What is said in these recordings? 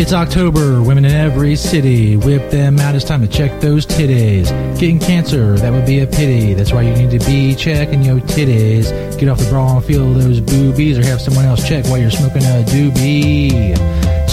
It's October. Women in every city. Whip them out. It's time to check those titties. Getting cancer, that would be a pity. That's why you need to be checking your titties. Get off the bra and feel those boobies, or have someone else check while you're smoking a doobie.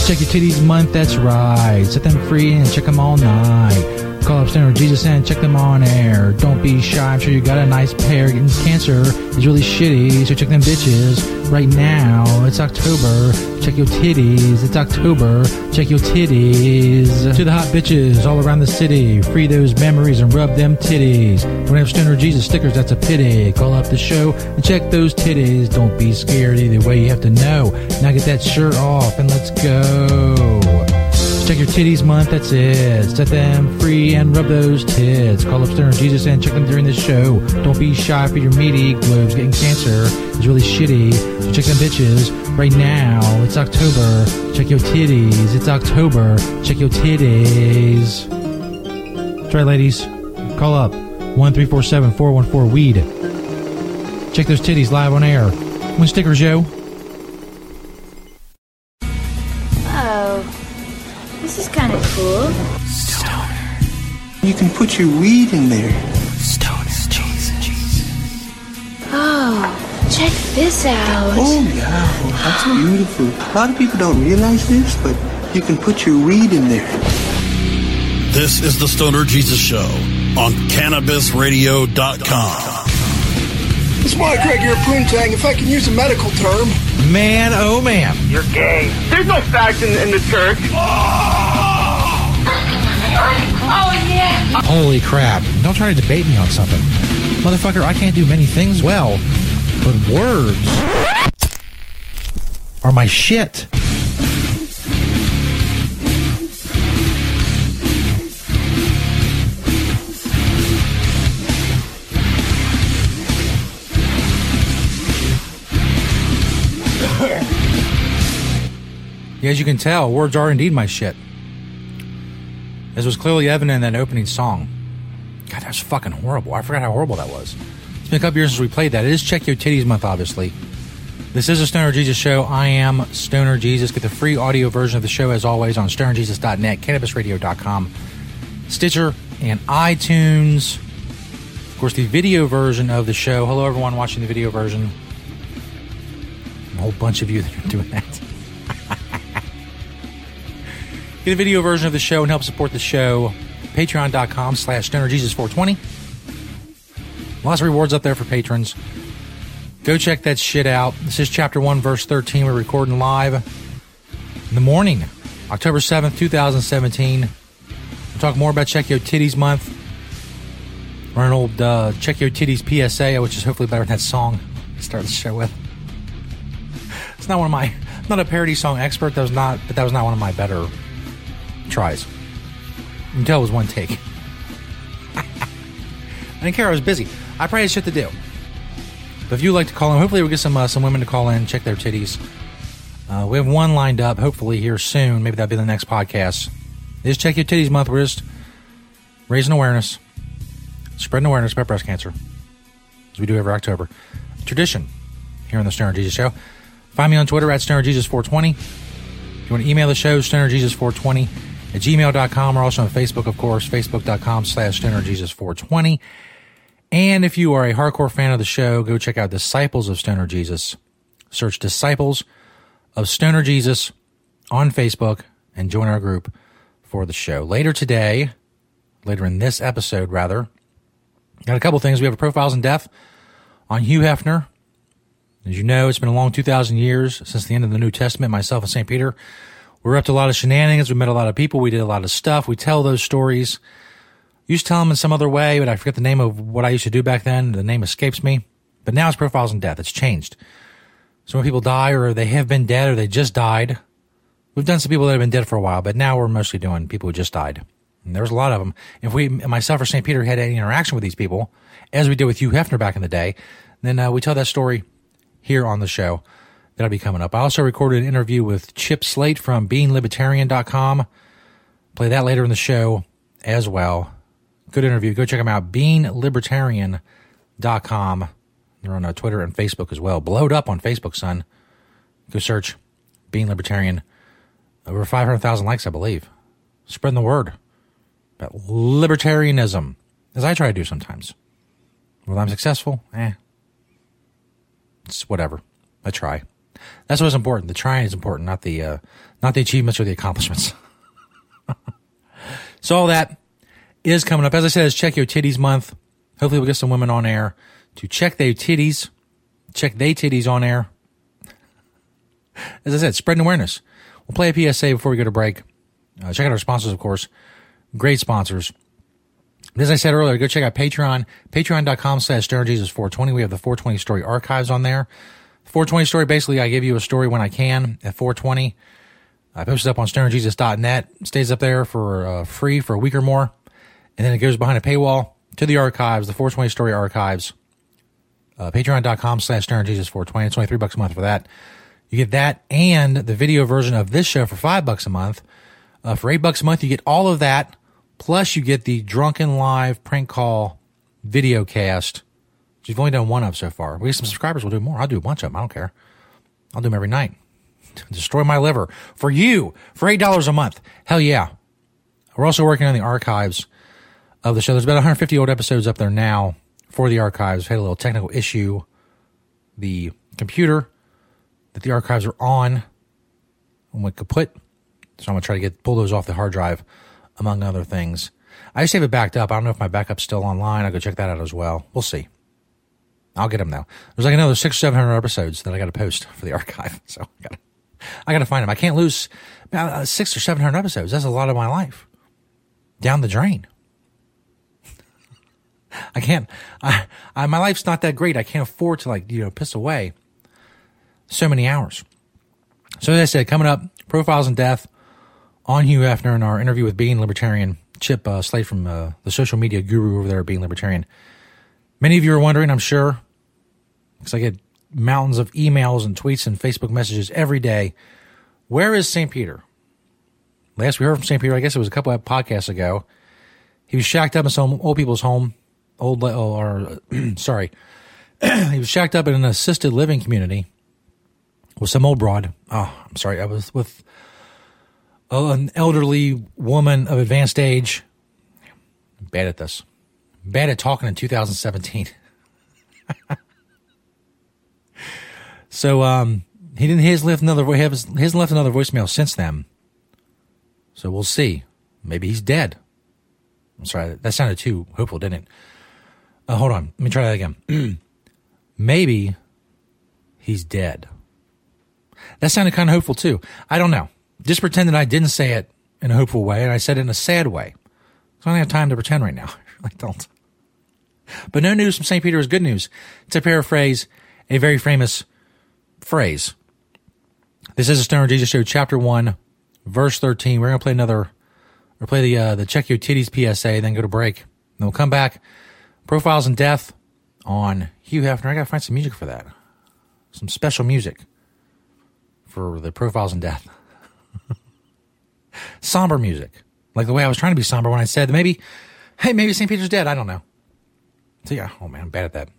Check your titties month, that's right. Set them free and check them all night. Call up Stoner Jesus and check them on air. Don't be shy, I'm sure you got a nice pair. Getting cancer is really shitty, so check them bitches right now. It's October. Check your titties. It's October. Check your titties. To the hot bitches all around the city. Free those memories and rub them titties. Don't have Stoner Jesus stickers, that's a pity. Call up the show and check those titties. Don't be scared either way, you have to know. Now get that shirt off and let's go. Check your titties month, that's it. Set them free and rub those tits. Call up Stoner Jesus and check them during the show. Don't be shy for your meaty globes. Getting cancer is really shitty. So check them bitches right now. It's October. Check your titties. It's October. Check your titties. That's right, ladies. Call up 1347 414 Weed. Check those titties live on air. When stickers, yo. This is kind of cool. Stoner. You can put your weed in there. Stoner Jesus. Jesus. Oh, check this out. Oh, yeah. Oh, that's beautiful. A lot of people don't realize this, but you can put your weed in there. This is the Stoner Jesus Show on CannabisRadio.com. It's Mike Greg here, Poontang. If I can use a medical term, Man, oh man. You're gay. There's no facts in, in the church. Oh! Holy crap. Don't try to debate me on something. Motherfucker, I can't do many things well, but words are my shit. As you can tell, words are indeed my shit. As was clearly evident in that opening song. God, that was fucking horrible. I forgot how horrible that was. It's been a couple years since we played that. It is Check Your Titties Month, obviously. This is a Stoner Jesus show. I am Stoner Jesus. Get the free audio version of the show, as always, on stonerjesus.net, cannabisradio.com, Stitcher, and iTunes. Of course, the video version of the show. Hello, everyone watching the video version. A whole bunch of you that are doing that. Get a video version of the show and help support the show. Patreon.com slash stonerjesus420. Lots of rewards up there for patrons. Go check that shit out. This is chapter 1, verse 13. We're recording live in the morning, October 7th, 2017. We'll talk more about Check Your Titties Month. Run an old uh, Check Your Titties PSA, which is hopefully better than that song I started the show with. It's not one of my, not a parody song expert. That was not, but that was not one of my better tries. You can tell it was one take. I didn't care. I was busy. I probably had shit to do. But if you'd like to call in, hopefully we'll get some uh, some women to call in, check their titties. Uh, we have one lined up, hopefully here soon. Maybe that'll be the next podcast. Just check your titties month. We're just raising awareness, spreading awareness about breast cancer, as we do every October. Tradition here on the Stoner Jesus Show. Find me on Twitter at Stoner Jesus 420. If you want to email the show, Stoner Jesus 420 at gmail.com. We're also on Facebook, of course, facebook.com slash Stoner Jesus 420. And if you are a hardcore fan of the show, go check out Disciples of Stoner Jesus. Search Disciples of Stoner Jesus on Facebook and join our group for the show. Later today, later in this episode, rather, got a couple things. We have a Profiles in Death on Hugh Hefner. As you know, it's been a long 2,000 years since the end of the New Testament. Myself and St. Peter, we were up to a lot of shenanigans. We met a lot of people. We did a lot of stuff. We tell those stories. Used to tell them in some other way, but I forget the name of what I used to do back then. The name escapes me. But now it's Profiles in Death. It's changed. So when people die or they have been dead or they just died, We've done some people that have been dead for a while, but now we're mostly doing people who just died. And there's a lot of them. If we, myself or St. Peter, had any interaction with these people, as we did with Hugh Hefner back in the day, then uh, we tell that story here on the show. That'll be coming up. I also recorded an interview with Chip Slate from BeingLibertarian.com. Play that later in the show as well. Good interview. Go check them out. BeingLibertarian.com. They're on uh, Twitter and Facebook as well. Blowed up on Facebook, son. Go search Being Libertarian. Over 500,000 likes, I believe. Spread the word about libertarianism, as I try to do sometimes. Whether I'm successful, eh. It's whatever. I try. That's what's important. The trying is important, not the uh, not the achievements or the accomplishments. so all that is coming up. As I said, it's Check Your Titties Month. Hopefully, we'll get some women on air to check their titties, check they titties on air. As I said, spreading awareness. We'll play a PSA before we go to break. Uh, check out our sponsors, of course. Great sponsors. As I said earlier, go check out Patreon, patreon.com slash stonerjesus420. We have the 420 story archives on there. 420 story, basically, I give you a story when I can at 420. I post it up on stonerjesus.net. stays up there for uh, free for a week or more. And then it goes behind a paywall to the archives, the 420 story archives. Uh, Patreon.com slash stonerjesus420. It's 23 bucks a month for that. You get that and the video version of this show for five bucks a month. Uh, for eight bucks a month, you get all of that. Plus, you get the drunken live prank call video cast You've only done one of so far. We have some subscribers. We'll do more. I'll do a bunch of them. I don't care. I'll do them every night. Destroy my liver for you for eight dollars a month. Hell yeah. We're also working on the archives of the show. There's about 150 old episodes up there now for the archives. We had a little technical issue. The computer that the archives are on went kaput. So I'm gonna try to get pull those off the hard drive, among other things. I just have it backed up. I don't know if my backup's still online. I'll go check that out as well. We'll see. I'll get them now. There's like another six, seven hundred episodes that I got to post for the archive. So I got I to find them. I can't lose uh, six or seven hundred episodes. That's a lot of my life down the drain. I can't. I, I, my life's not that great. I can't afford to like you know piss away so many hours. So as I said, coming up, profiles and death on Hugh Hefner in our interview with Being Libertarian, Chip uh, Slate from uh, the social media guru over there at Being Libertarian. Many of you are wondering, I'm sure, because I get mountains of emails and tweets and Facebook messages every day. Where is St. Peter? Last we heard from St. Peter, I guess it was a couple of podcasts ago. He was shacked up in some old people's home, old oh, or sorry, he was shacked up in an assisted living community with some old broad. Oh, I'm sorry, I was with an elderly woman of advanced age. I'm bad at this. bad at talking in 2017. So um, he didn't. He has left another. He has left another voicemail since then. So we'll see. Maybe he's dead. I'm sorry. That sounded too hopeful, didn't it? Uh, hold on. Let me try that again. Maybe he's dead. That sounded kind of hopeful too. I don't know. Just pretend that I didn't say it in a hopeful way and I said it in a sad way. I don't have time to pretend right now. I don't. But no news from St. Peter is good news. To paraphrase a very famous phrase. This is a Stoner Jesus Show, chapter one, verse thirteen. We're gonna play another, or play the uh, the check your titties PSA, then go to break. Then we'll come back. Profiles and death on Hugh Hefner. I gotta find some music for that. Some special music for the profiles and death. somber music, like the way I was trying to be somber when I said maybe, hey, maybe St. Peter's dead. I don't know. So yeah, oh man, I'm bad at that.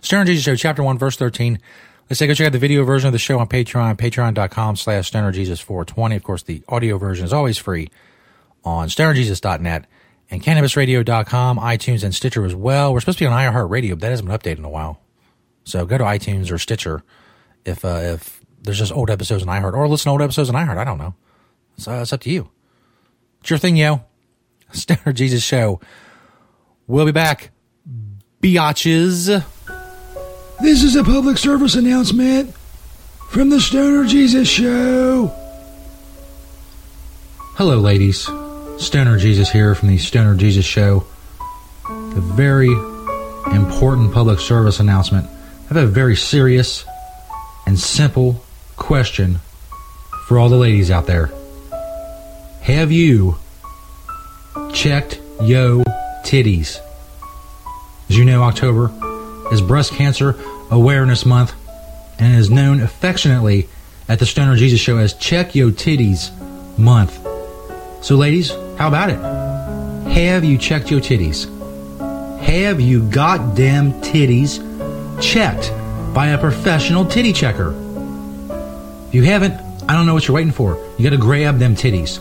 Stoner Jesus Show, chapter one, verse thirteen. Let's say go check out the video version of the show on Patreon, patreon.com slash stonerjesus420. Of course, the audio version is always free on stonerjesus.net and cannabisradio.com, iTunes, and Stitcher as well. We're supposed to be on iHeartRadio, but that hasn't been updated in a while. So go to iTunes or Stitcher if uh, if there's just old episodes in iHeart, or listen to old episodes in iHeart. I don't know. So uh, it's up to you. It's your thing, yo. Stoner Jesus Show. We'll be back. Biatches. This is a public service announcement from the Stoner Jesus Show. Hello, ladies. Stoner Jesus here from the Stoner Jesus Show. A very important public service announcement. I have a very serious and simple question for all the ladies out there. Have you checked yo titties? As you know, October is Breast Cancer Awareness Month and is known affectionately at the Stoner Jesus Show as Check Yo Titties Month. So, ladies, how about it? Have you checked your titties? Have you goddamn titties checked by a professional titty checker? If you haven't, I don't know what you're waiting for. You gotta grab them titties.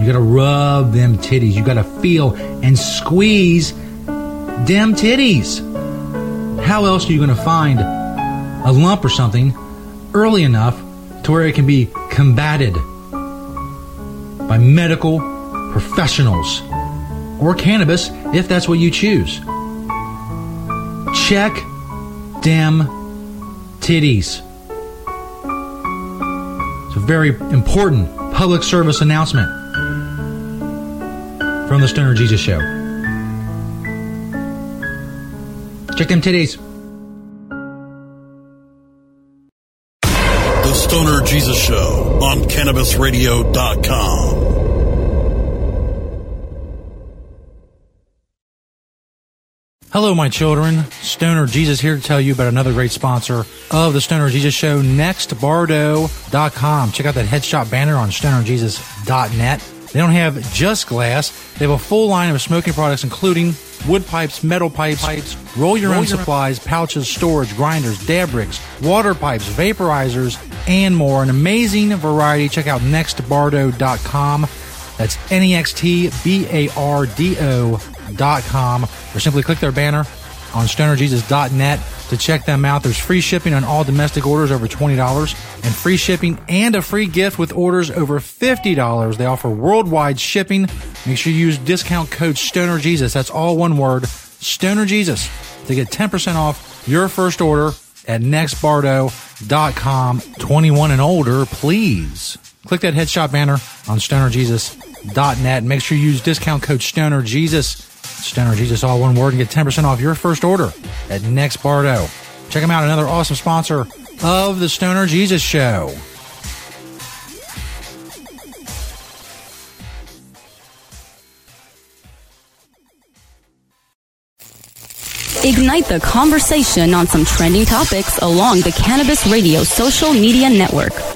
You gotta rub them titties. You gotta feel and squeeze them titties. How else are you gonna find a lump or something early enough to where it can be combated by medical professionals or cannabis if that's what you choose. Check them titties. It's a very important public service announcement from the Stoner Jesus Show. Check them titties. The Stoner Jesus Show on CannabisRadio.com. Hello, my children. Stoner Jesus here to tell you about another great sponsor of the Stoner Jesus Show, NextBardo.com. Check out that headshop banner on StonerJesus.net. They don't have just glass. They have a full line of smoking products, including wood pipes, metal pipes, pipes roll your own supplies, pouches, storage, grinders, dab rigs, water pipes, vaporizers, and more. An amazing variety. Check out nextbardo.com. That's N E X T B A R D O dot com. Or simply click their banner on stonerjesus.net to check them out. There's free shipping on all domestic orders over $20 and free shipping and a free gift with orders over $50. They offer worldwide shipping. Make sure you use discount code STONERJesus. That's all one word, Stoner Jesus, to get 10% off your first order at nextbardo.com. 21 and older, please. Click that headshop banner on stonerjesus.net. Make sure you use discount code STONERJesus. Stoner Jesus, all one word, and get 10% off your first order at Next Bardo. Check them out, another awesome sponsor of the Stoner Jesus Show. Ignite the conversation on some trending topics along the Cannabis Radio social media network.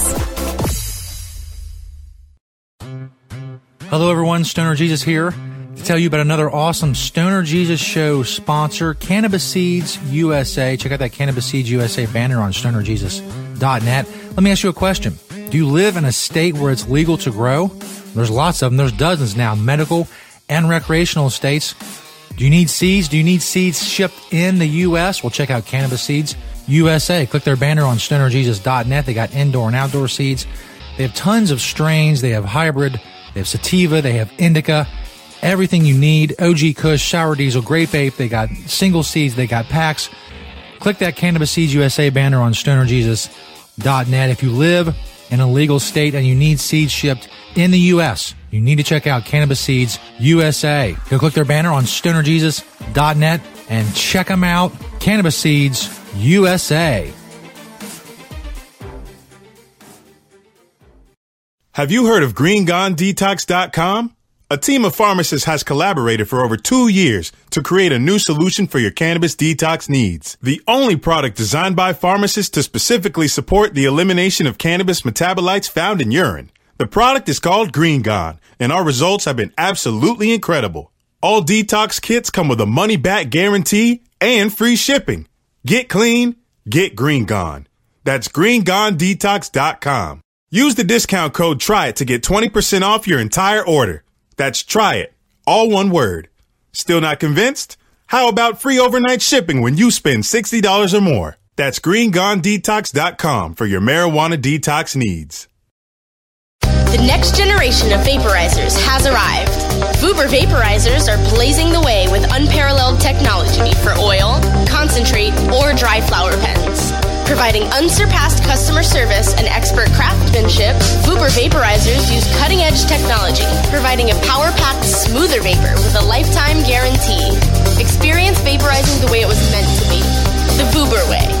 Hello, everyone. Stoner Jesus here to tell you about another awesome Stoner Jesus show sponsor, Cannabis Seeds USA. Check out that Cannabis Seeds USA banner on stonerjesus.net. Let me ask you a question. Do you live in a state where it's legal to grow? There's lots of them. There's dozens now, medical and recreational states. Do you need seeds? Do you need seeds shipped in the U.S.? Well, check out Cannabis Seeds USA. Click their banner on stonerjesus.net. They got indoor and outdoor seeds. They have tons of strains. They have hybrid. They have sativa. They have indica. Everything you need. OG Kush, Sour Diesel, Grape Ape. They got single seeds. They got packs. Click that Cannabis Seeds USA banner on stonerjesus.net. If you live in a legal state and you need seeds shipped in the U.S., you need to check out Cannabis Seeds USA. Go click their banner on stonerjesus.net and check them out. Cannabis Seeds USA. Have you heard of GreenGoneDetox.com? A team of pharmacists has collaborated for over two years to create a new solution for your cannabis detox needs. The only product designed by pharmacists to specifically support the elimination of cannabis metabolites found in urine. The product is called Green Gone, and our results have been absolutely incredible. All detox kits come with a money back guarantee and free shipping. Get clean, get green gone. That's greengonedetox.com. Use the discount code TRY IT to get 20% off your entire order. That's try it. All one word. Still not convinced? How about free overnight shipping when you spend $60 or more? That's greengonedetox.com for your marijuana detox needs. The next generation of vaporizers has arrived. Vuber vaporizers are blazing the way with unparalleled technology for oil, concentrate, or dry flower pens. Providing unsurpassed customer service and expert craftsmanship, Vuber vaporizers use cutting edge technology, providing a power packed, smoother vapor with a lifetime guarantee. Experience vaporizing the way it was meant to be the Vuber way.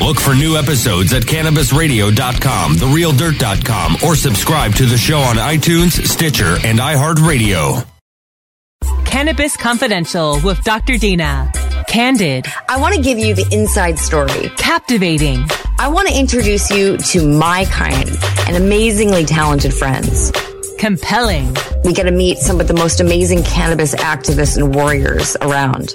Look for new episodes at cannabisradio.com, therealdirt.com, or subscribe to the show on iTunes, Stitcher, and iHeartRadio. Cannabis Confidential with Dr. Dina. Candid. I want to give you the inside story. Captivating. I want to introduce you to my kind and amazingly talented friends. Compelling. We get to meet some of the most amazing cannabis activists and warriors around.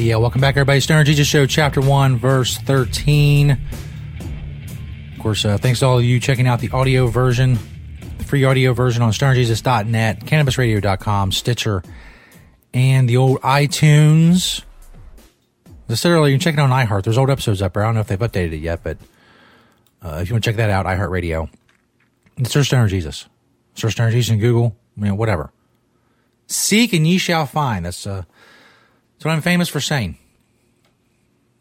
Yeah. Welcome back, everybody. Stoner Jesus Show, Chapter 1, Verse 13. Of course, uh, thanks to all of you checking out the audio version, the free audio version on stonerjesus.net, cannabisradio.com, Stitcher, and the old iTunes. As I said earlier, you can check it on iHeart. There's old episodes up there. I don't know if they've updated it yet, but uh, if you want to check that out, iHeartRadio. Search Stoner Jesus. Search Stoner Jesus in Google, you know, whatever. Seek and ye shall find. That's uh, that's what I'm famous for saying.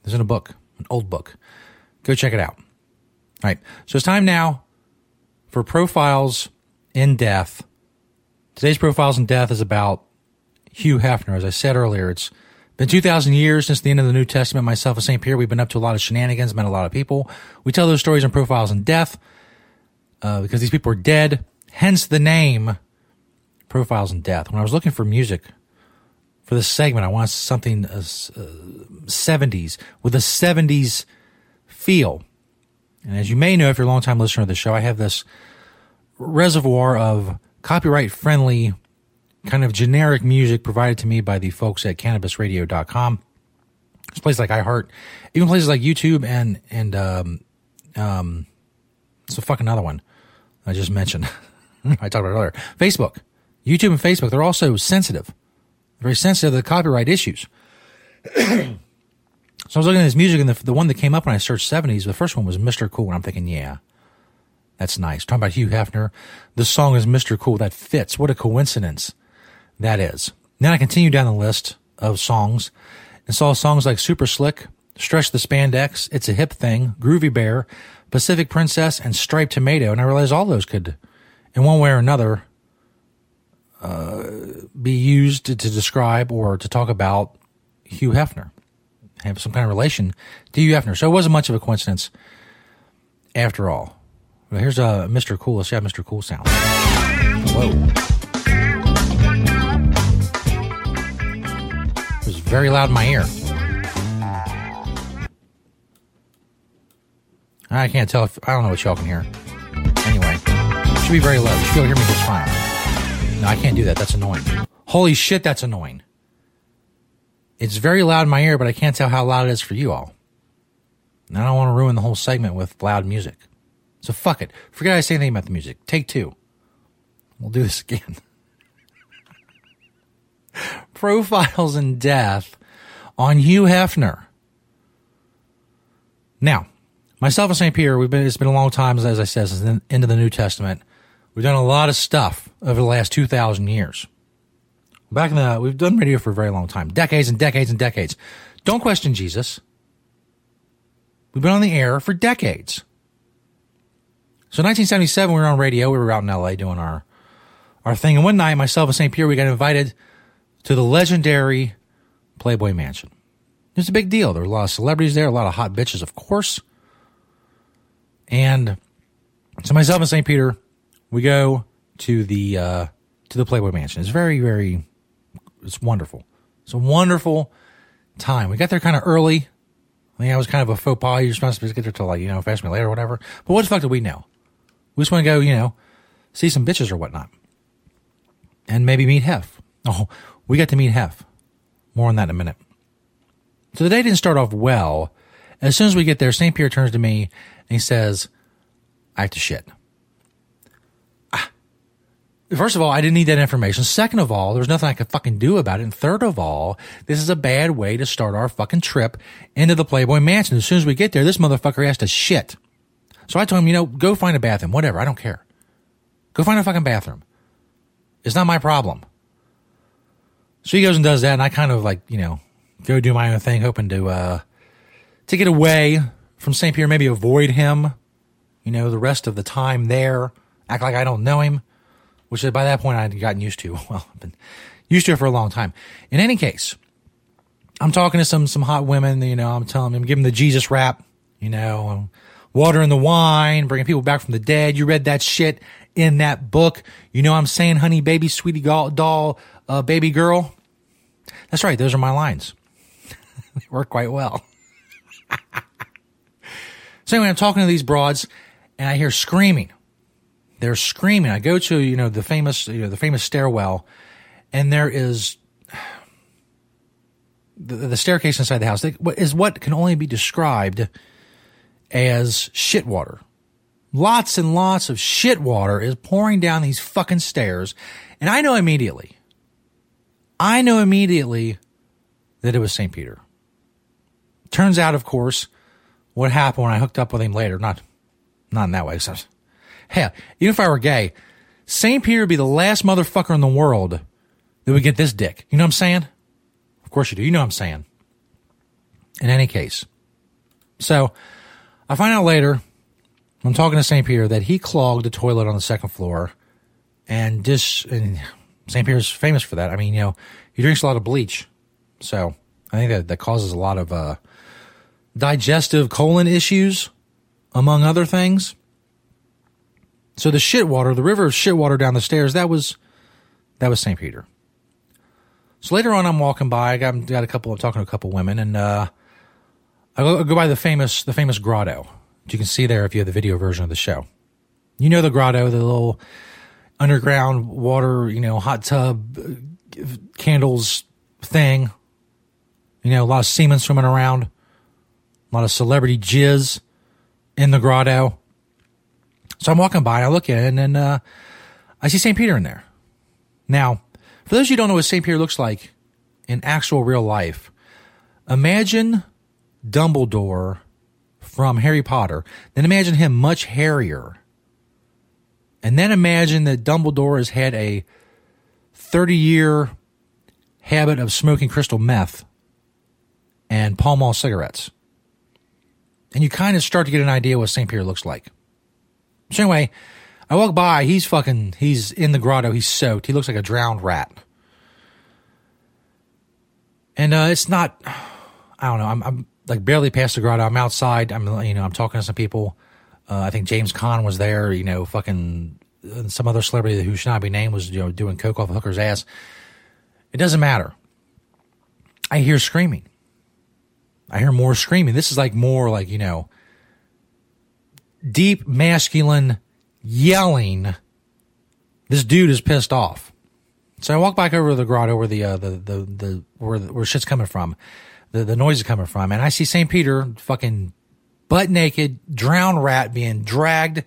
There's in a book, an old book. Go check it out. All right. So it's time now for Profiles in Death. Today's Profiles in Death is about Hugh Hefner. As I said earlier, it's been 2,000 years since the end of the New Testament. Myself and St. Pierre, we've been up to a lot of shenanigans, met a lot of people. We tell those stories in Profiles in Death uh, because these people are dead, hence the name Profiles in Death. When I was looking for music for this segment, I want something uh, uh, 70s with a 70s feel. And as you may know, if you're a longtime listener of the show, I have this reservoir of copyright friendly, kind of generic music provided to me by the folks at cannabisradio.com. It's places like iHeart, even places like YouTube and, and, um, um, a fucking another one I just mentioned. I talked about earlier. Facebook, YouTube and Facebook, they're also sensitive very sensitive to the copyright issues. so I was looking at his music, and the, the one that came up when I searched 70s, the first one was Mr. Cool. And I'm thinking, yeah, that's nice. Talking about Hugh Hefner. The song is Mr. Cool. That fits. What a coincidence that is. Then I continued down the list of songs and saw songs like Super Slick, Stretch the Spandex, It's a Hip Thing, Groovy Bear, Pacific Princess, and Striped Tomato. And I realized all those could, in one way or another, be used to, to, describe or to talk about Hugh Hefner, have some kind of relation to Hugh Hefner. So it wasn't much of a coincidence after all. Well, here's uh, Mr. Cool. Let's how Mr. Cool sounds. Whoa. It was very loud in my ear. I can't tell if I don't know what y'all can hear. Anyway, should be very low. You should be able to hear me just fine. No, I can't do that. That's annoying. Holy shit, that's annoying. It's very loud in my ear, but I can't tell how loud it is for you all. And I don't want to ruin the whole segment with loud music. So fuck it. Forget I say anything about the music. Take two. We'll do this again. Profiles in Death on Hugh Hefner. Now, myself and St. Peter, we've been, it's been a long time, as I said, since the end of the New Testament. We've done a lot of stuff over the last 2,000 years. Back in the, we've done radio for a very long time, decades and decades and decades. Don't question Jesus. We've been on the air for decades. So 1977, we were on radio. We were out in LA doing our, our thing. And one night, myself and St. Pierre, we got invited to the legendary Playboy Mansion. It was a big deal. There were a lot of celebrities there, a lot of hot bitches, of course. And so myself and St. Peter, we go to the uh, to the Playboy Mansion. It's very, very, it's wonderful. It's a wonderful time. We got there kind of early. I think I was kind of a faux pas. You're supposed to get there till like you know, fast me later or whatever. But what the fuck do we know? We just want to go, you know, see some bitches or whatnot, and maybe meet Hef. Oh, we got to meet Hef. More on that in a minute. So the day didn't start off well. As soon as we get there, St. Pierre turns to me and he says, I have to shit. First of all, I didn't need that information. Second of all, there was nothing I could fucking do about it. And third of all, this is a bad way to start our fucking trip into the Playboy Mansion. As soon as we get there, this motherfucker has to shit. So I told him, you know, go find a bathroom, whatever. I don't care. Go find a fucking bathroom. It's not my problem. So he goes and does that, and I kind of like, you know, go do my own thing, hoping to uh to get away from St. Pierre, maybe avoid him, you know, the rest of the time there, act like I don't know him, which by that point I'd gotten used to. Well, I've been used to it for a long time. In any case, I'm talking to some some hot women, you know, I'm telling them, I'm giving the Jesus rap, you know, um, watering the wine, bringing people back from the dead. You read that shit in that book. You know I'm saying, honey, baby, sweetie doll, uh, baby girl. That's right. Those are my lines. they work quite well. so anyway, I'm talking to these broads and I hear screaming. They're screaming. I go to, you know, the famous, you know, the famous stairwell and there is the, the staircase inside the house is what can only be described as shit water. Lots and lots of shit water is pouring down these fucking stairs. And I know immediately I know immediately that it was St. Peter. Turns out, of course, what happened when I hooked up with him later, not, not in that way. Hell, even if I were gay, St. Peter would be the last motherfucker in the world that would get this dick. You know what I'm saying? Of course you do. You know what I'm saying. In any case. So, I find out later, I'm talking to St. Peter, that he clogged the toilet on the second floor and just, and St. Pierre's famous for that. I mean, you know, he drinks a lot of bleach. So I think that, that causes a lot of uh, digestive colon issues, among other things. So the shit water, the river of shit water down the stairs, that was that was St. Peter. So later on, I'm walking by. I got, got a couple. I'm talking to a couple women, and uh, I go, I go by the famous the famous grotto. You can see there if you have the video version of the show. You know the grotto, the little underground water, you know, hot tub uh, candles thing. You know, a lot of semen swimming around, a lot of celebrity jizz in the grotto. So I'm walking by, I look in, and then uh, I see St. Peter in there. Now, for those of you who don't know what St. Peter looks like in actual real life, imagine Dumbledore from Harry Potter, then imagine him much hairier and then imagine that Dumbledore has had a 30 year habit of smoking crystal meth and Pall Mall cigarettes. And you kind of start to get an idea what St. Peter looks like. So anyway, I walk by, he's fucking, he's in the grotto, he's soaked, he looks like a drowned rat. And uh, it's not, I don't know, I'm, I'm like barely past the grotto, I'm outside, I'm, you know, I'm talking to some people. Uh, I think James Caan was there. You know, fucking some other celebrity who should not be named was you know doing coke off a hooker's ass. It doesn't matter. I hear screaming. I hear more screaming. This is like more like you know, deep masculine yelling. This dude is pissed off. So I walk back over to the grotto where the uh, the, the the where where shit's coming from, the the noise is coming from, and I see Saint Peter fucking butt naked, drowned rat being dragged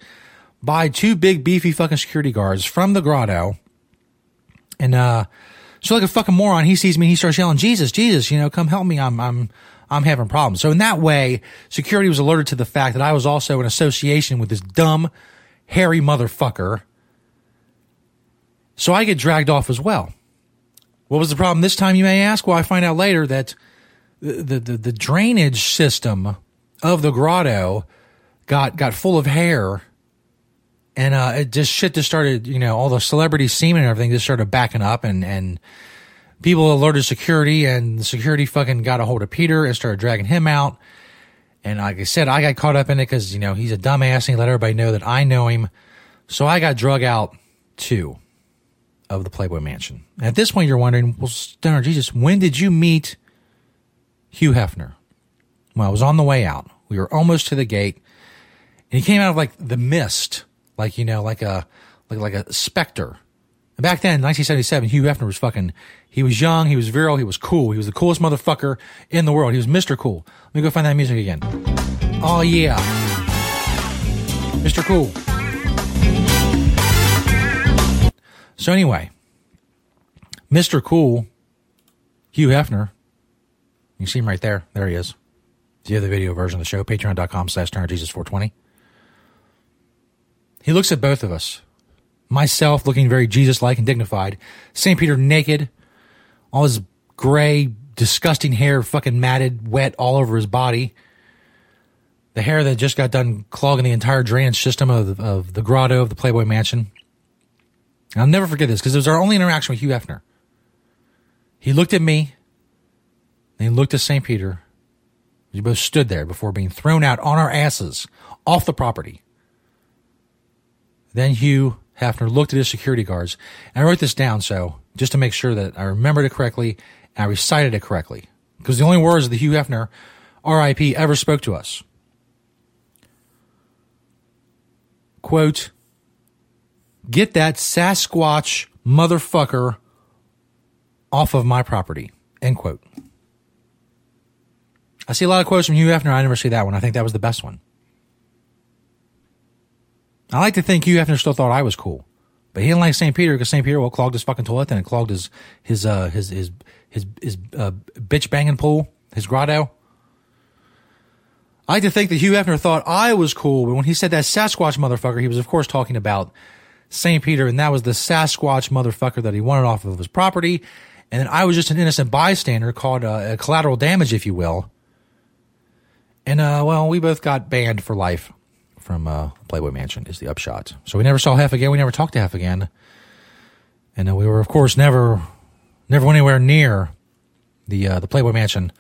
by two big beefy fucking security guards from the grotto, and uh, so like a fucking moron, he sees me, he starts yelling, "Jesus, Jesus, you know, come help me! I'm I'm I'm having problems." So in that way, security was alerted to the fact that I was also in association with this dumb, hairy motherfucker so I get dragged off as well. What was the problem this time, you may ask? Well, I find out later that the, the, the drainage system of the grotto got, got full of hair and, uh, it just shit just started, you know, all the celebrity semen and everything just started backing up and, and people alerted security and security fucking got a hold of Peter and started dragging him out. And like I said, I got caught up in it because, you know, he's a dumbass and he let everybody know that I know him. So I got drug out too of the Playboy Mansion. And at this point, you're wondering, well, Stoner Jesus, when did you meet Hugh Hefner? Well, I was on the way out. We were almost to the gate, and he came out of like the mist, like you know, like a like like a specter. And back then, 1977, Hugh Hefner was fucking. He was young. He was virile. He was cool. He was the coolest motherfucker in the world. He was Mr. Cool. Let me go find that music again. Oh yeah, Mr. Cool. So anyway, Mr. Cool, Hugh Hefner, you see him right there. There he is. Do you have the video version of the show? Patreon.com slash Jesus420. He looks at both of us. Myself looking very Jesus-like and dignified. St. Peter naked. All his gray, disgusting hair fucking matted, wet all over his body. The hair that just got done clogging the entire drainage system of, of the grotto of the Playboy Mansion. I'll never forget this because it was our only interaction with Hugh Hefner. He looked at me, and he looked at St. Peter. We both stood there before being thrown out on our asses off the property. Then Hugh Hefner looked at his security guards, and I wrote this down so just to make sure that I remembered it correctly and I recited it correctly. Because the only words that Hugh Hefner, RIP, ever spoke to us. Quote, Get that Sasquatch motherfucker off of my property. End quote. I see a lot of quotes from Hugh Hefner. I never see that one. I think that was the best one. I like to think Hugh Hefner still thought I was cool, but he didn't like St. Peter because St. Peter well clogged his fucking toilet and it clogged his his uh his his his his uh, bitch banging pool, his grotto. I like to think that Hugh Hefner thought I was cool, but when he said that Sasquatch motherfucker, he was of course talking about St. Peter, and that was the Sasquatch motherfucker that he wanted off of his property. And then I was just an innocent bystander called uh, collateral damage, if you will. And, uh, well, we both got banned for life from uh, Playboy Mansion, is the upshot. So we never saw Hef again. We never talked to Hef again. And uh, we were, of course, never never went anywhere near the, uh, the Playboy Mansion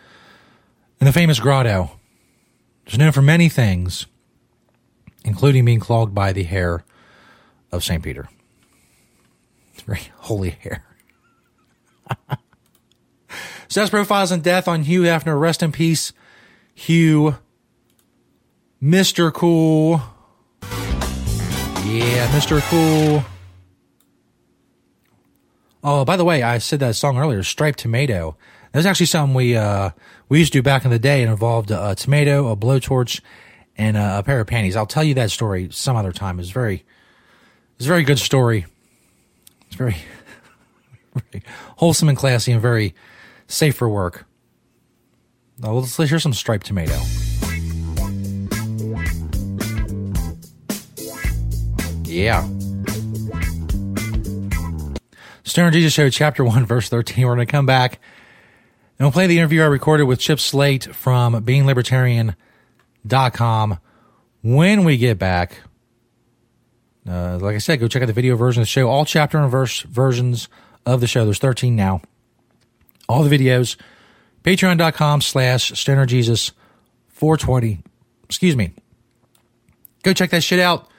and the famous grotto. It's known for many things, including being clogged by the hair of St. Peter. It's very holy hair. Says profiles and death on Hugh Hefner. Rest in peace, Hugh. Mr. Cool. Yeah, Mr. Cool. Oh, by the way, I said that song earlier, Striped Tomato. That was actually something we uh, we used to do back in the day. It involved a, a tomato, a blowtorch, and a, a, pair of panties. I'll tell you that story some other time. It's very it's a very good story. It's very, very wholesome and classy and very safe for work. Now, let's, let's hear some striped tomato. Yeah. Stoner Jesus Show, Chapter 1, Verse 13. We're going to come back and we'll play the interview I recorded with Chip Slate from beinglibertarian.com. When we get back, uh, like I said, go check out the video version of the show. All chapter and verse versions of the show. There's 13 now. All the videos. Patreon.com slash Stoner Jesus 420. Excuse me. Go check that shit out.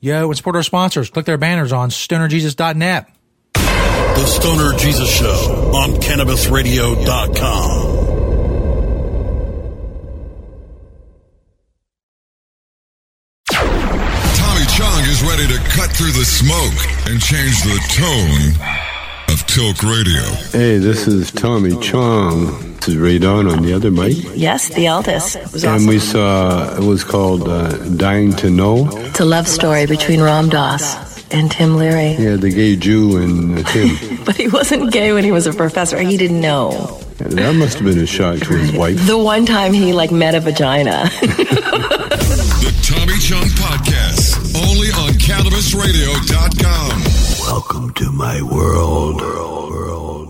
Yo, and support our sponsors. Click their banners on stonerjesus.net. The Stoner Jesus Show on CannabisRadio.com. Tommy Chong is ready to cut through the smoke and change the tone of Tilk Radio. Hey, this is Tommy Chong. This is Rae Dawn on the other mic. Yes, the eldest. It was And we saw, it was called uh, Dying to Know. It's a love story between Ram Dass and Tim Leary. Yeah, the gay Jew and uh, Tim. But he wasn't gay when he was a professor. He didn't know. that must have been a shock to his wife. The one time he like met a vagina. The Tommy Chong Podcast, only on CannabisRadio.com. Welcome to my world.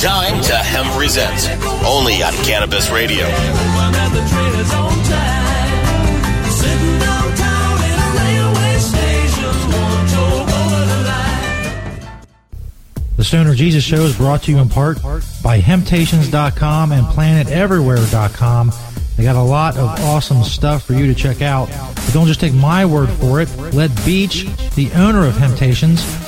Time to Hemp Presents, only on Cannabis Radio. The Stoner Jesus Show is brought to you in part by Hemptations.com and PlanetEverywhere.com. They got a lot of awesome stuff for you to check out. But don't just take my word for it. Let Beach, the owner of Hemptations,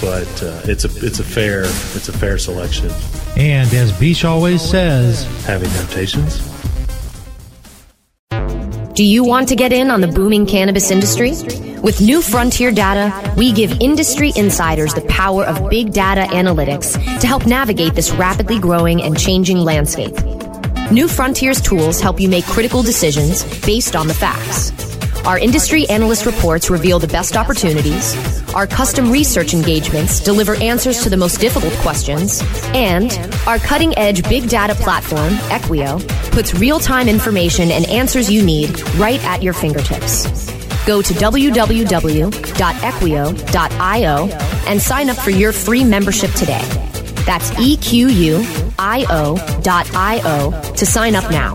But uh, it's a it's a fair it's a fair selection. And as Beach always says, having temptations. Do you want to get in on the booming cannabis industry? With New Frontier Data, we give industry insiders the power of big data analytics to help navigate this rapidly growing and changing landscape. New Frontier's tools help you make critical decisions based on the facts. Our industry analyst reports reveal the best opportunities. Our custom research engagements deliver answers to the most difficult questions. And our cutting edge big data platform, Equio, puts real time information and answers you need right at your fingertips. Go to www.equio.io and sign up for your free membership today. That's E EQUIO dot IO to sign up now.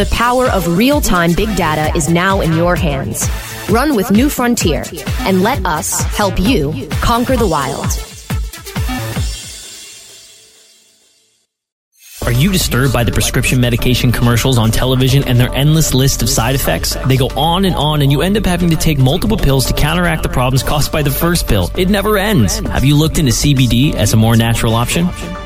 The power of real time big data is now in your hands. Run with New Frontier and let us help you conquer the wild. Are you disturbed by the prescription medication commercials on television and their endless list of side effects? They go on and on, and you end up having to take multiple pills to counteract the problems caused by the first pill. It never ends. Have you looked into CBD as a more natural option?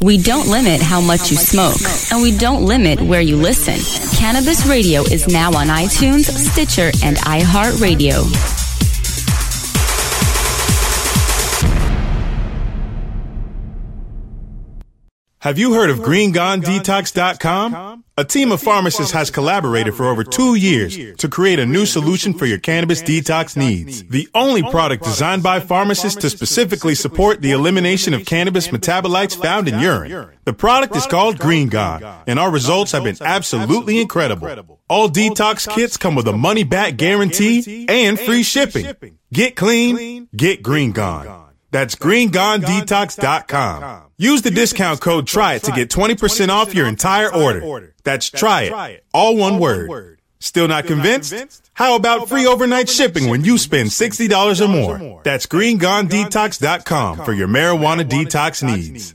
We don't limit how much you smoke, and we don't limit where you listen. Cannabis Radio is now on iTunes, Stitcher, and iHeartRadio. Have you heard of GreenGoneDetox.com? A team of pharmacists has collaborated for over two years to create a new solution for your cannabis detox needs. The only product designed by pharmacists to specifically support the elimination of cannabis metabolites found in urine. The product is called Green Gone, and our results have been absolutely incredible. All detox kits come with a money back guarantee and free shipping. Get clean, get Green Gone. That's greengonedetox.com. Use the discount code TRY IT to get 20% off your entire order. That's TRY IT. All one word. Still not convinced? How about free overnight shipping when you spend $60 or more? That's greengonedetox.com for your marijuana detox needs.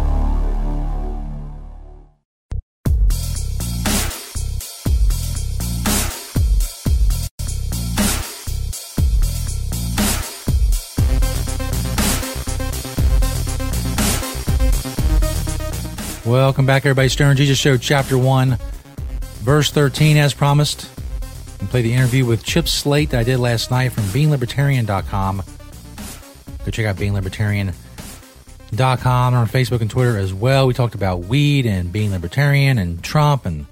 Welcome back, everybody. Stoner Jesus Show, Chapter 1, Verse 13, as promised. And play the interview with Chip Slate that I did last night from BeingLibertarian.com. Go check out BeingLibertarian.com on Facebook and Twitter as well. We talked about weed and being libertarian and Trump and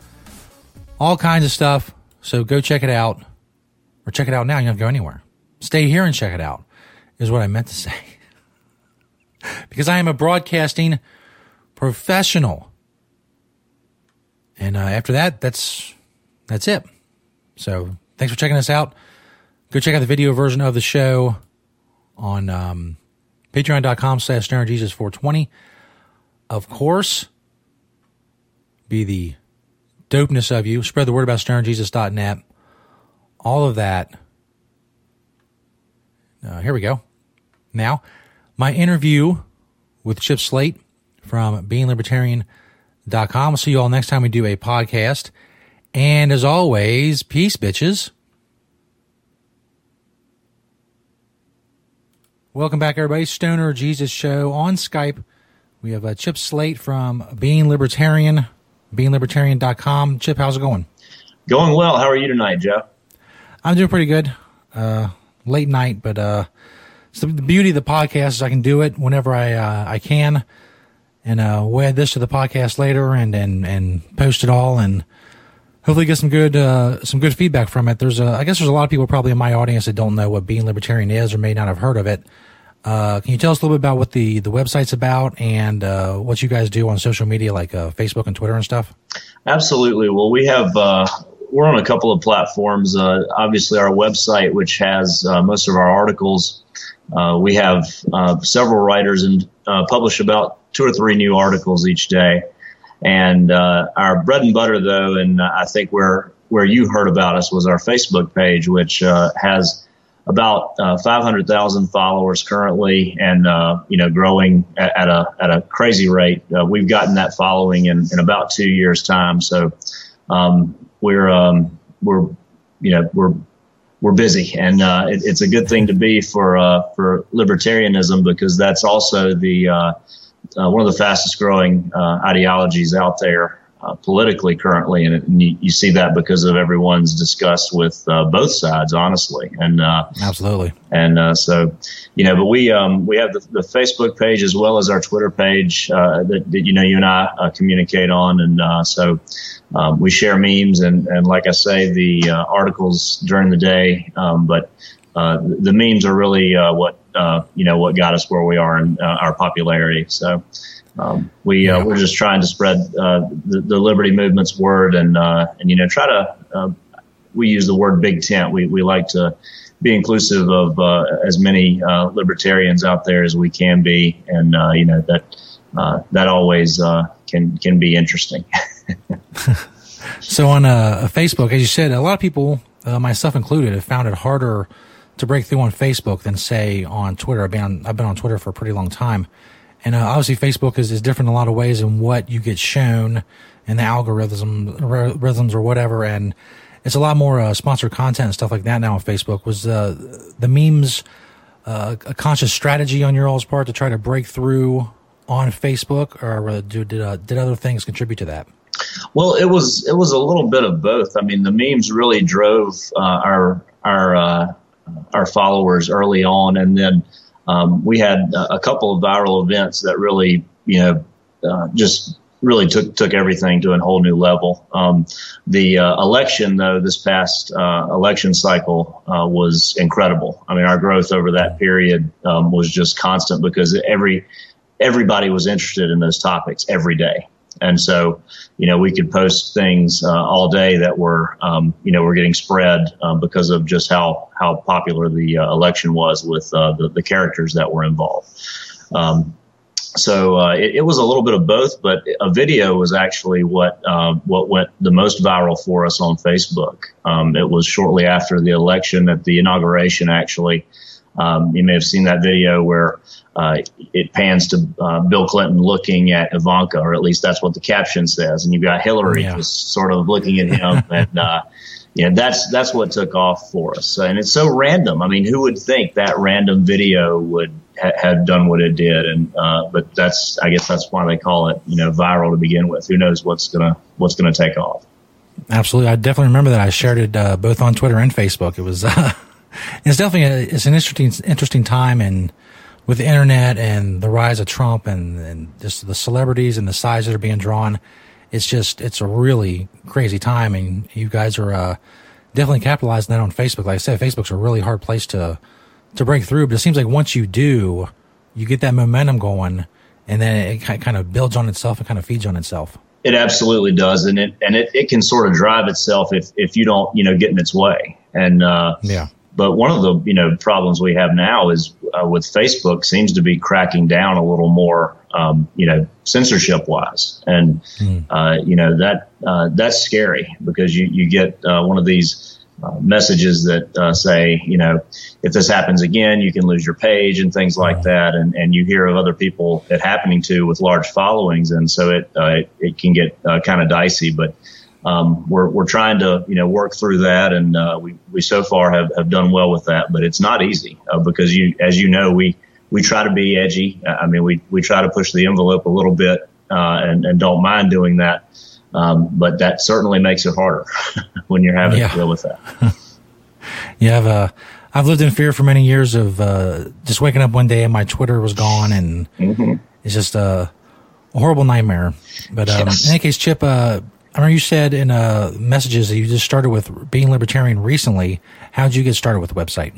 all kinds of stuff. So go check it out. Or check it out now. You don't have to go anywhere. Stay here and check it out, is what I meant to say. because I am a broadcasting professional. And uh, after that, that's that's it. So thanks for checking us out. Go check out the video version of the show on um, patreon.com slash Jesus420. Of course, be the dopeness of you. Spread the word about stonerjesus.net. All of that. Uh, here we go. Now, my interview with Chip Slate from beinglibertarian.com. We'll see you all next time we do a podcast. And as always, peace, bitches. Welcome back, everybody. Stoner Jesus Show on Skype. We have a Chip Slate from Being Libertarian, beinglibertarian.com. Chip, how's it going? Going well. How are you tonight, Joe? I'm doing pretty good. Uh, late night, but uh, so the beauty of the podcast is I can do it whenever I uh, I can and uh, we'll add this to the podcast later and and and post it all and hopefully get some good uh, some good feedback from it. There's a, I guess there's a lot of people probably in my audience that don't know what being libertarian is or may not have heard of it. Uh, can you tell us a little bit about what the the website's about and uh, what you guys do on social media like uh, Facebook and Twitter and stuff? Absolutely. Well, we have uh, we're on a couple of platforms. Uh, obviously, our website, which has most of our articles. We have several writers and publish about two or three new articles each day. And uh, our bread and butter, though, and I think where where you heard about us was our Facebook page, which uh, has about uh, 500,000 followers currently, and uh, you know growing at, at, a at a crazy rate. Uh, we've gotten that following in, in about two years' time, so um, we're um, we're you know we're we're busy, and uh, it, it's a good thing to be for for libertarianism because that's also the uh, one of the fastest growing uh, ideologies out there uh, politically currently, and, it, and you, you, see that because of everyone's disgust with uh, both sides, honestly, and uh, absolutely, and uh, so you know, but we um, we have the, the, Facebook page as well as our Twitter page that, that, you know you and I communicate on, and so. Um, we share memes and, and like I say, the articles during the day. Um, but uh, the memes are really uh, what uh, you know what got us where we are in uh, our popularity. So um, we uh, we're just trying to spread uh, the, the liberty movement's word and and you know try to we use the word big tent. We we like to be inclusive of as many libertarians out there as we can be, and you know that that always can can be interesting. so on Facebook, as you said, a lot of people, myself included, have found it harder to break through on Facebook than say on Twitter. I've been on, I've been on Twitter for a pretty long time. And uh, obviously Facebook is, is different in a lot of ways in what you get shown and the algorithm rhythms or whatever. And it's a lot more uh, sponsored content and stuff like that now on Facebook. Was uh, the memes uh, a conscious strategy on your all's part to try to break through on Facebook, or did did, uh, did other things contribute to that? Well, it was it was a little bit of both. I mean, the memes really drove uh, our our our followers early on, and then um, we had a couple of viral events that really, you know, uh, just really took took everything to a whole new level. Um, the uh, election, though, this past uh, election cycle uh, was incredible. I mean, our growth over that period um, was just constant because every everybody was interested in those topics every day. And so, you know, we could post things uh, all day that were, um, you know, were getting spread um, because of just how how popular the uh, election was with uh, the, the characters that were involved. Um, so uh, it, it, was a little bit of both, but a video was actually what uh, what went the most viral for us on Facebook. Um, it was shortly after the election at the inauguration, actually. Um, you may have seen that video where uh, it pans to uh, Bill Clinton looking at Ivanka, or at least that's what the caption says, and you've got Hillary yeah. just sort of looking at him, and uh, you know that's that's what took off for us. And it's so random. I mean, who would think that random video would ha- have done what it did? And uh, but that's I guess that's why they call it you know viral to begin with. Who knows what's gonna what's gonna take off? Absolutely, I definitely remember that. I shared it uh, both on Twitter and Facebook. It was. it's definitely a, it's an interesting interesting time and with the internet and the rise of Trump and, and just the celebrities and the sides that are being drawn, it's just it's a really crazy time, and you guys are uh, definitely capitalizing that on Facebook. Like I said, Facebook's a really hard place to to break through, but it seems like once you do, you get that momentum going, and then it kind of builds on itself and kind of feeds on itself. It absolutely does, and it and it, it can sort of drive itself if if you don't you know get in its way. And uh, yeah, but one of the you know problems we have now is uh, with Facebook seems to be cracking down a little more, um, you know, censorship wise, and mm. uh, you know that uh, that's scary because you you get uh, one of these. Uh, messages that uh, say, you know, if this happens again, you can lose your page and things like that. And, and you hear of other people it happening to with large followings. And so it, it, it, can get kind of dicey. But um, we're, we're trying to you know work through that, and uh, we we so far have, have done well with that. But it's not easy uh, because you as you know we we try to be edgy. I mean we we try to push the envelope a little bit uh, and and don't mind doing that. Um, but that certainly makes it harder when you're having yeah. to deal with that. yeah, I've uh, I've lived in fear for many years of uh, just waking up one day and my Twitter was gone, and mm-hmm. it's just a, a, horrible nightmare. But um, yes. in any case, Chip, uh, I remember you said in uh, messages that you just started with being libertarian recently. How did you get started with the website?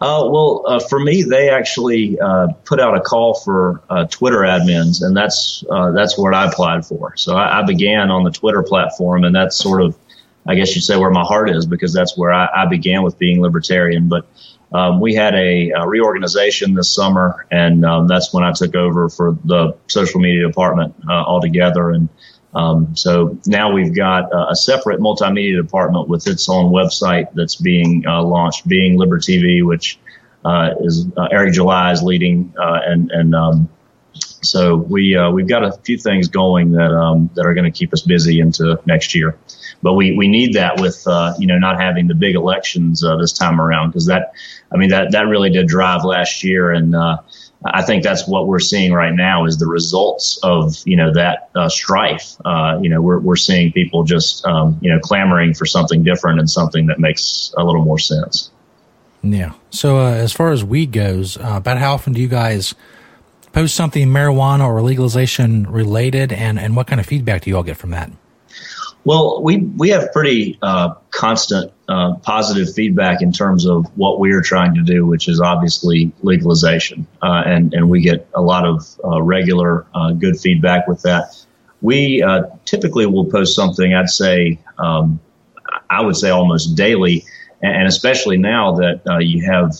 Uh, well, uh, for me, they actually uh, put out a call for uh, Twitter admins, and that's uh, that's what I applied for. So I, I, began on the Twitter platform, and that's sort of, I guess you'd say, where my heart is because that's where I, I began with being libertarian. But um, we had a, a, reorganization this summer, and um, that's when I took over for the social media department uh, altogether, and um, so now we've got a separate multimedia department with its own website that's being uh, launched, being Liber TV, which uh, is uh, Eric July is leading, uh, and and um, so we uh, we've got a few things going that um, that are going to keep us busy into next year. But we, we need that with uh, you know not having the big elections this time around because that I mean that that really did drive last year and I think that's what we're seeing right now is the results of you know that uh, strife. Uh, you know, we're we're seeing people just um, you know clamoring for something different and something that makes a little more sense. Yeah. So uh, as far as weed goes, uh, about how often do you guys post something marijuana or legalization related, and and what kind of feedback do you all get from that? Well, we we have pretty uh, constant uh, positive feedback in terms of what we are trying to do, which is obviously legalization, uh, and and we get a lot of uh, regular uh, good feedback with that. We uh, typically will post something. I'd say um, I would say almost daily, and especially now that you have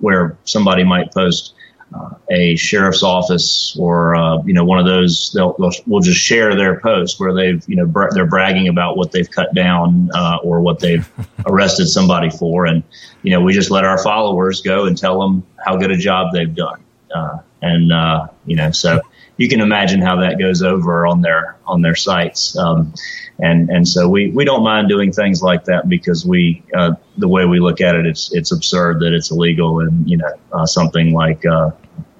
where somebody might post uh, a sheriff's office or uh, you know one of those they'll, they'll will just share their post where they've you know bra- they're bragging about what they've cut down uh, or what they've arrested somebody for. And you know we just let our followers go and tell them how good a job they've done uh, and uh, you know so you can imagine how that goes over on their on their sites um, and and so we we don't mind doing things like that because we uh, the way we look at it it's it's absurd that it's illegal and you know uh, something like uh,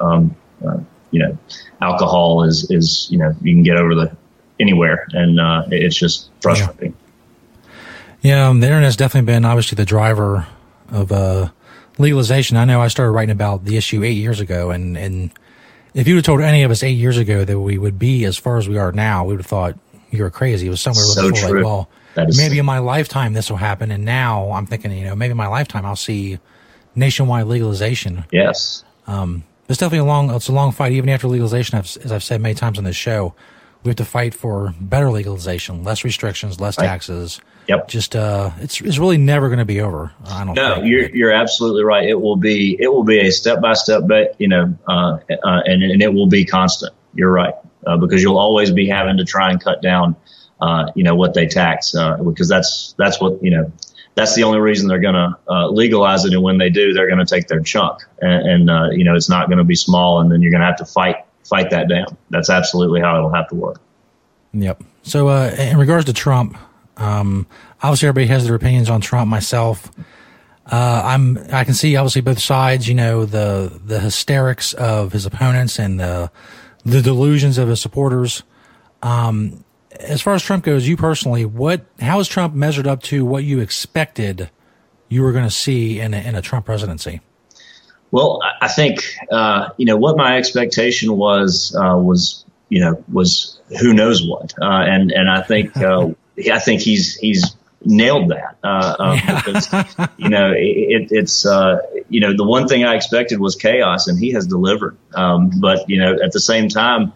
um, uh, you know alcohol is is you know you can get over the anywhere and uh, it's just frustrating. Yeah, yeah um, the internet's definitely been obviously the driver of uh, legalization. I know I started writing about the issue eight years ago, and and if you would have told any of us eight years ago that we would be as far as we are now, we would have thought you were crazy. It was somewhere so true. like, well, maybe in my lifetime this will happen. And now I'm thinking, you know, maybe in my lifetime I'll see nationwide legalization. Yes. Um, it's definitely a long, it's a long fight. Even after legalization, as I've said many times on this show, we have to fight for better legalization, less restrictions, less Right. taxes. Yep. Just, uh, it's, it's really never going to be over. I don't No, think. you're you're absolutely right. It will be it will be a step by step, but you know, uh, uh, and and it will be constant. You're right uh, because you'll always be having to try and cut down, uh, you know, what they tax uh, because that's that's what you know. That's the only reason they're going to uh, legalize it, and when they do, they're going to take their chunk, and, and uh, you know it's not going to be small, and then you're going to have to fight fight that down. That's absolutely how it'll have to work. Yep. So, uh, in regards to Trump, um, obviously everybody has their opinions on Trump. Myself, uh, I'm, I can see obviously both sides, you know, the, the hysterics of his opponents and the, the delusions of his supporters. Um, as far as Trump goes, you personally, what, how has Trump measured up to what you expected you were going to see in a, in a Trump presidency? Well, I- think uh, you know what my expectation was uh, was you know was who knows what, uh, and and I think uh, I think he's he's nailed that. Uh, uh, because you know it, it's uh, you know the one thing I expected was chaos, and he has delivered. Um, but you know at the same time,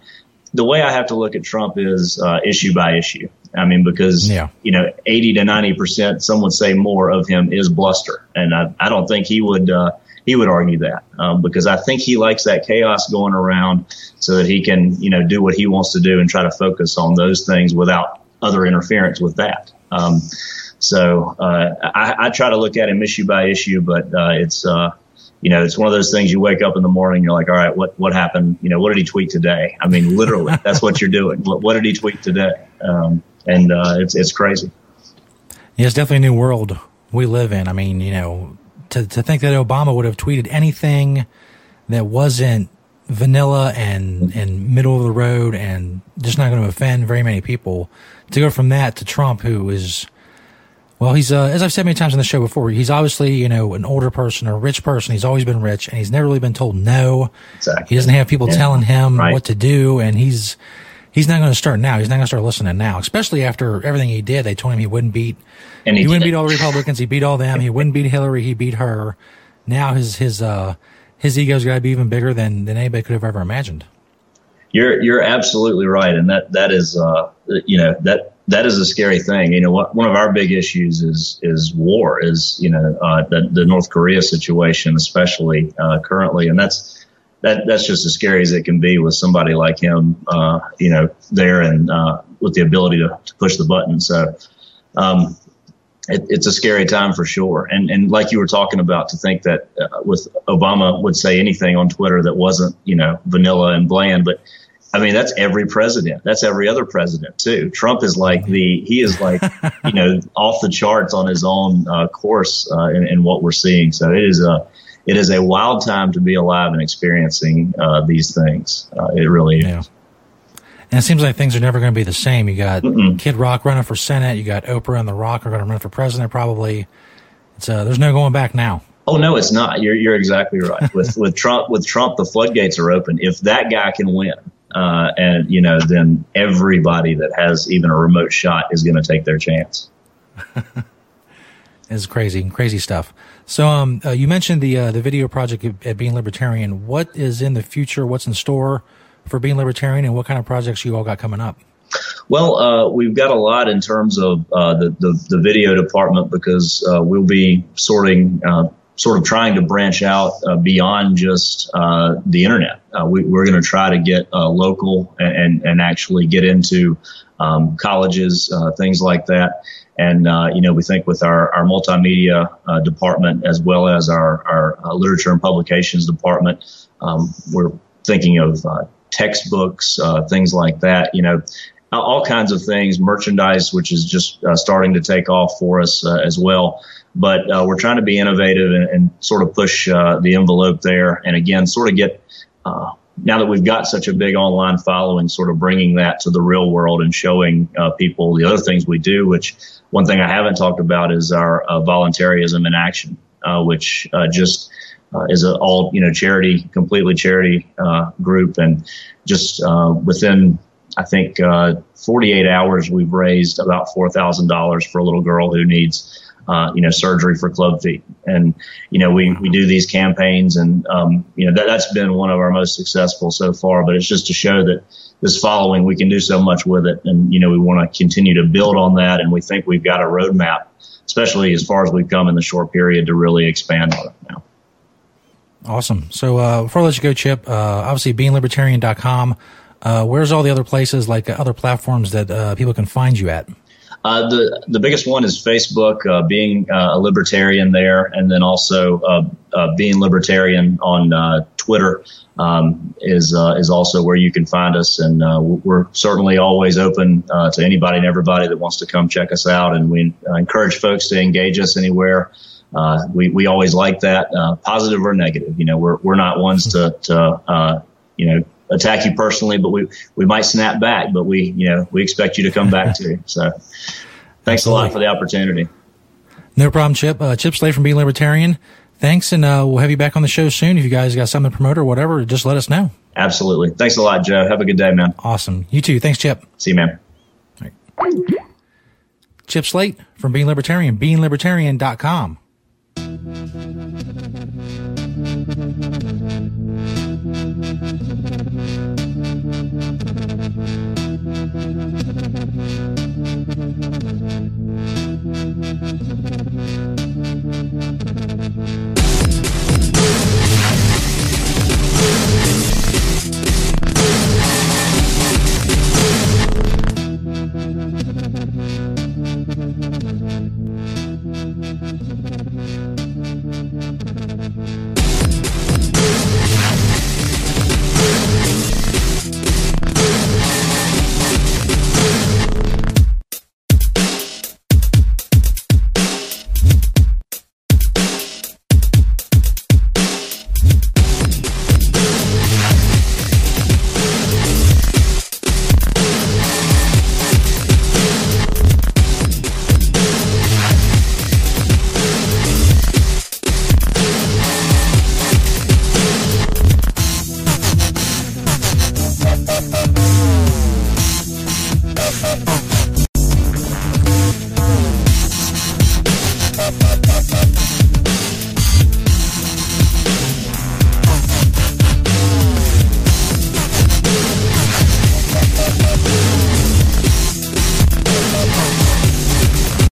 the way I have to look at Trump is uh, issue by issue. I mean, because you know, eighty to ninety percent, some would say more of him is bluster, and I, I don't think he would uh, he would argue that um, because I think he likes that chaos going around so that he can you know do what he wants to do and try to focus on those things without other interference with that. Um, so uh, I, I try to look at him issue by issue, but uh, it's uh, you know it's one of those things you wake up in the morning you're like all right what what happened? You know what did he tweet today? I mean literally that's what you're doing. What, what did he tweet today? Um, and uh, it's it's crazy. Yeah, it's definitely a new world we live in. I mean, you know, to, to think that Obama would have tweeted anything that wasn't vanilla and, and middle of the road and just not going to offend very many people to go from that to Trump, who is, well, he's, uh, as I've said many times on the show before, he's obviously, you know, an older person, a rich person. He's always been rich and he's never really been told no. Exactly. He doesn't have people Yeah. telling him Right. what to do. And he's, he's not going to start now. He's not going to start listening now, especially after everything he did. They told him he wouldn't beat, And he he, wouldn't beat all the Republicans. He beat all them. He wouldn't beat Hillary. He beat her. Now his, his, uh, his ego's got to be even bigger than, than anybody could have ever imagined. You're you're absolutely right, and that that is uh, you know that that is a scary thing. You know, what, one of our big issues is is war, is you know uh, the the North Korea situation, especially uh, currently, and that's that that's just as scary as it can be with somebody like him, uh, you know, there and uh, with the ability to, to push the button. So. Um, it, it's a scary time for sure. And and like you were talking about, to think that uh, with Obama would say anything on Twitter that wasn't you know vanilla and bland, but I mean that's every president. That's every other president too. Trump is like the he is like you know off the charts on his own uh, course uh, in, in what we're seeing. So it is a it is a wild time to be alive and experiencing uh, these things. Uh, it really is. And it seems like things are never going to be the same. You got Kid Rock running for Senate. You got Oprah and The Rock are going to run for president probably. It's, uh, there's no going back now. Oh no, it's not. You're you're exactly right. With with Trump with Trump, the floodgates are open. If that guy can win, uh, and you know, then everybody that has even a remote shot is going to take their chance. It's crazy, crazy stuff. So, um, uh, you mentioned the uh, the video project at, Being Libertarian. What is in the future? What's in store for Being Libertarian, and what kind of projects you all got coming up? Well, uh, we've got a lot in terms of uh, the, the, the video department because uh, we'll be sorting, uh, sort of trying to branch out beyond just the internet. we, are going to try to get local and, and actually get into um, colleges, things like that. And you know, we think with our, our multimedia department as well as our, our literature and publications department, um, we're thinking of textbooks, uh, things like that. You know, all kinds of things, merchandise, which is just uh, starting to take off for us uh, as well. But uh, we're trying to be innovative and, and sort of push uh, the envelope there. And again, sort of get, uh, now that we've got such a big online following, sort of bringing that to the real world and showing uh, people the other things we do, which one thing I haven't talked about is our uh, voluntarism in action, uh, which uh, just is an all, you know, charity, completely charity group. And just within I think uh, 48 hours we've raised about four thousand dollars for a little girl who needs uh, you know surgery for club feet, and you know we we do these campaigns, and um, you know that that's been one of our most successful so far. But it's just to show that this following we can do so much with it, and you know we want to continue to build on that, and we think we've got a roadmap, especially as far as we've come in the short period to really expand on it now. Awesome. So uh, before I let you go, Chip, uh, obviously beinglibertarian.com. Uh, where's all the other places, like uh, other platforms that uh, people can find you at? Uh, the the biggest one is Facebook, uh, being uh, a libertarian there, and then also uh, uh, being libertarian on uh, Twitter um, is is also where you can find us, and we're certainly always open to anybody and everybody that wants to come check us out, and we encourage folks to engage us anywhere. we we always like that, positive or negative. You know, we're we're not ones to to you know attack you personally, but we we might snap back. But we you know we expect you to come back too. So thanks Absolutely. a lot for the opportunity. No problem, Chip. Uh, Chip Slade from Being Libertarian. Thanks, and uh, we'll have you back on the show soon. If you guys got something to promote or whatever, just let us know. Absolutely. Thanks a lot, Joe. Have a good day, man. Awesome. You too. Thanks, Chip. See you, man. Right. Chip Slate from Being Libertarian, beinglibertarian.com.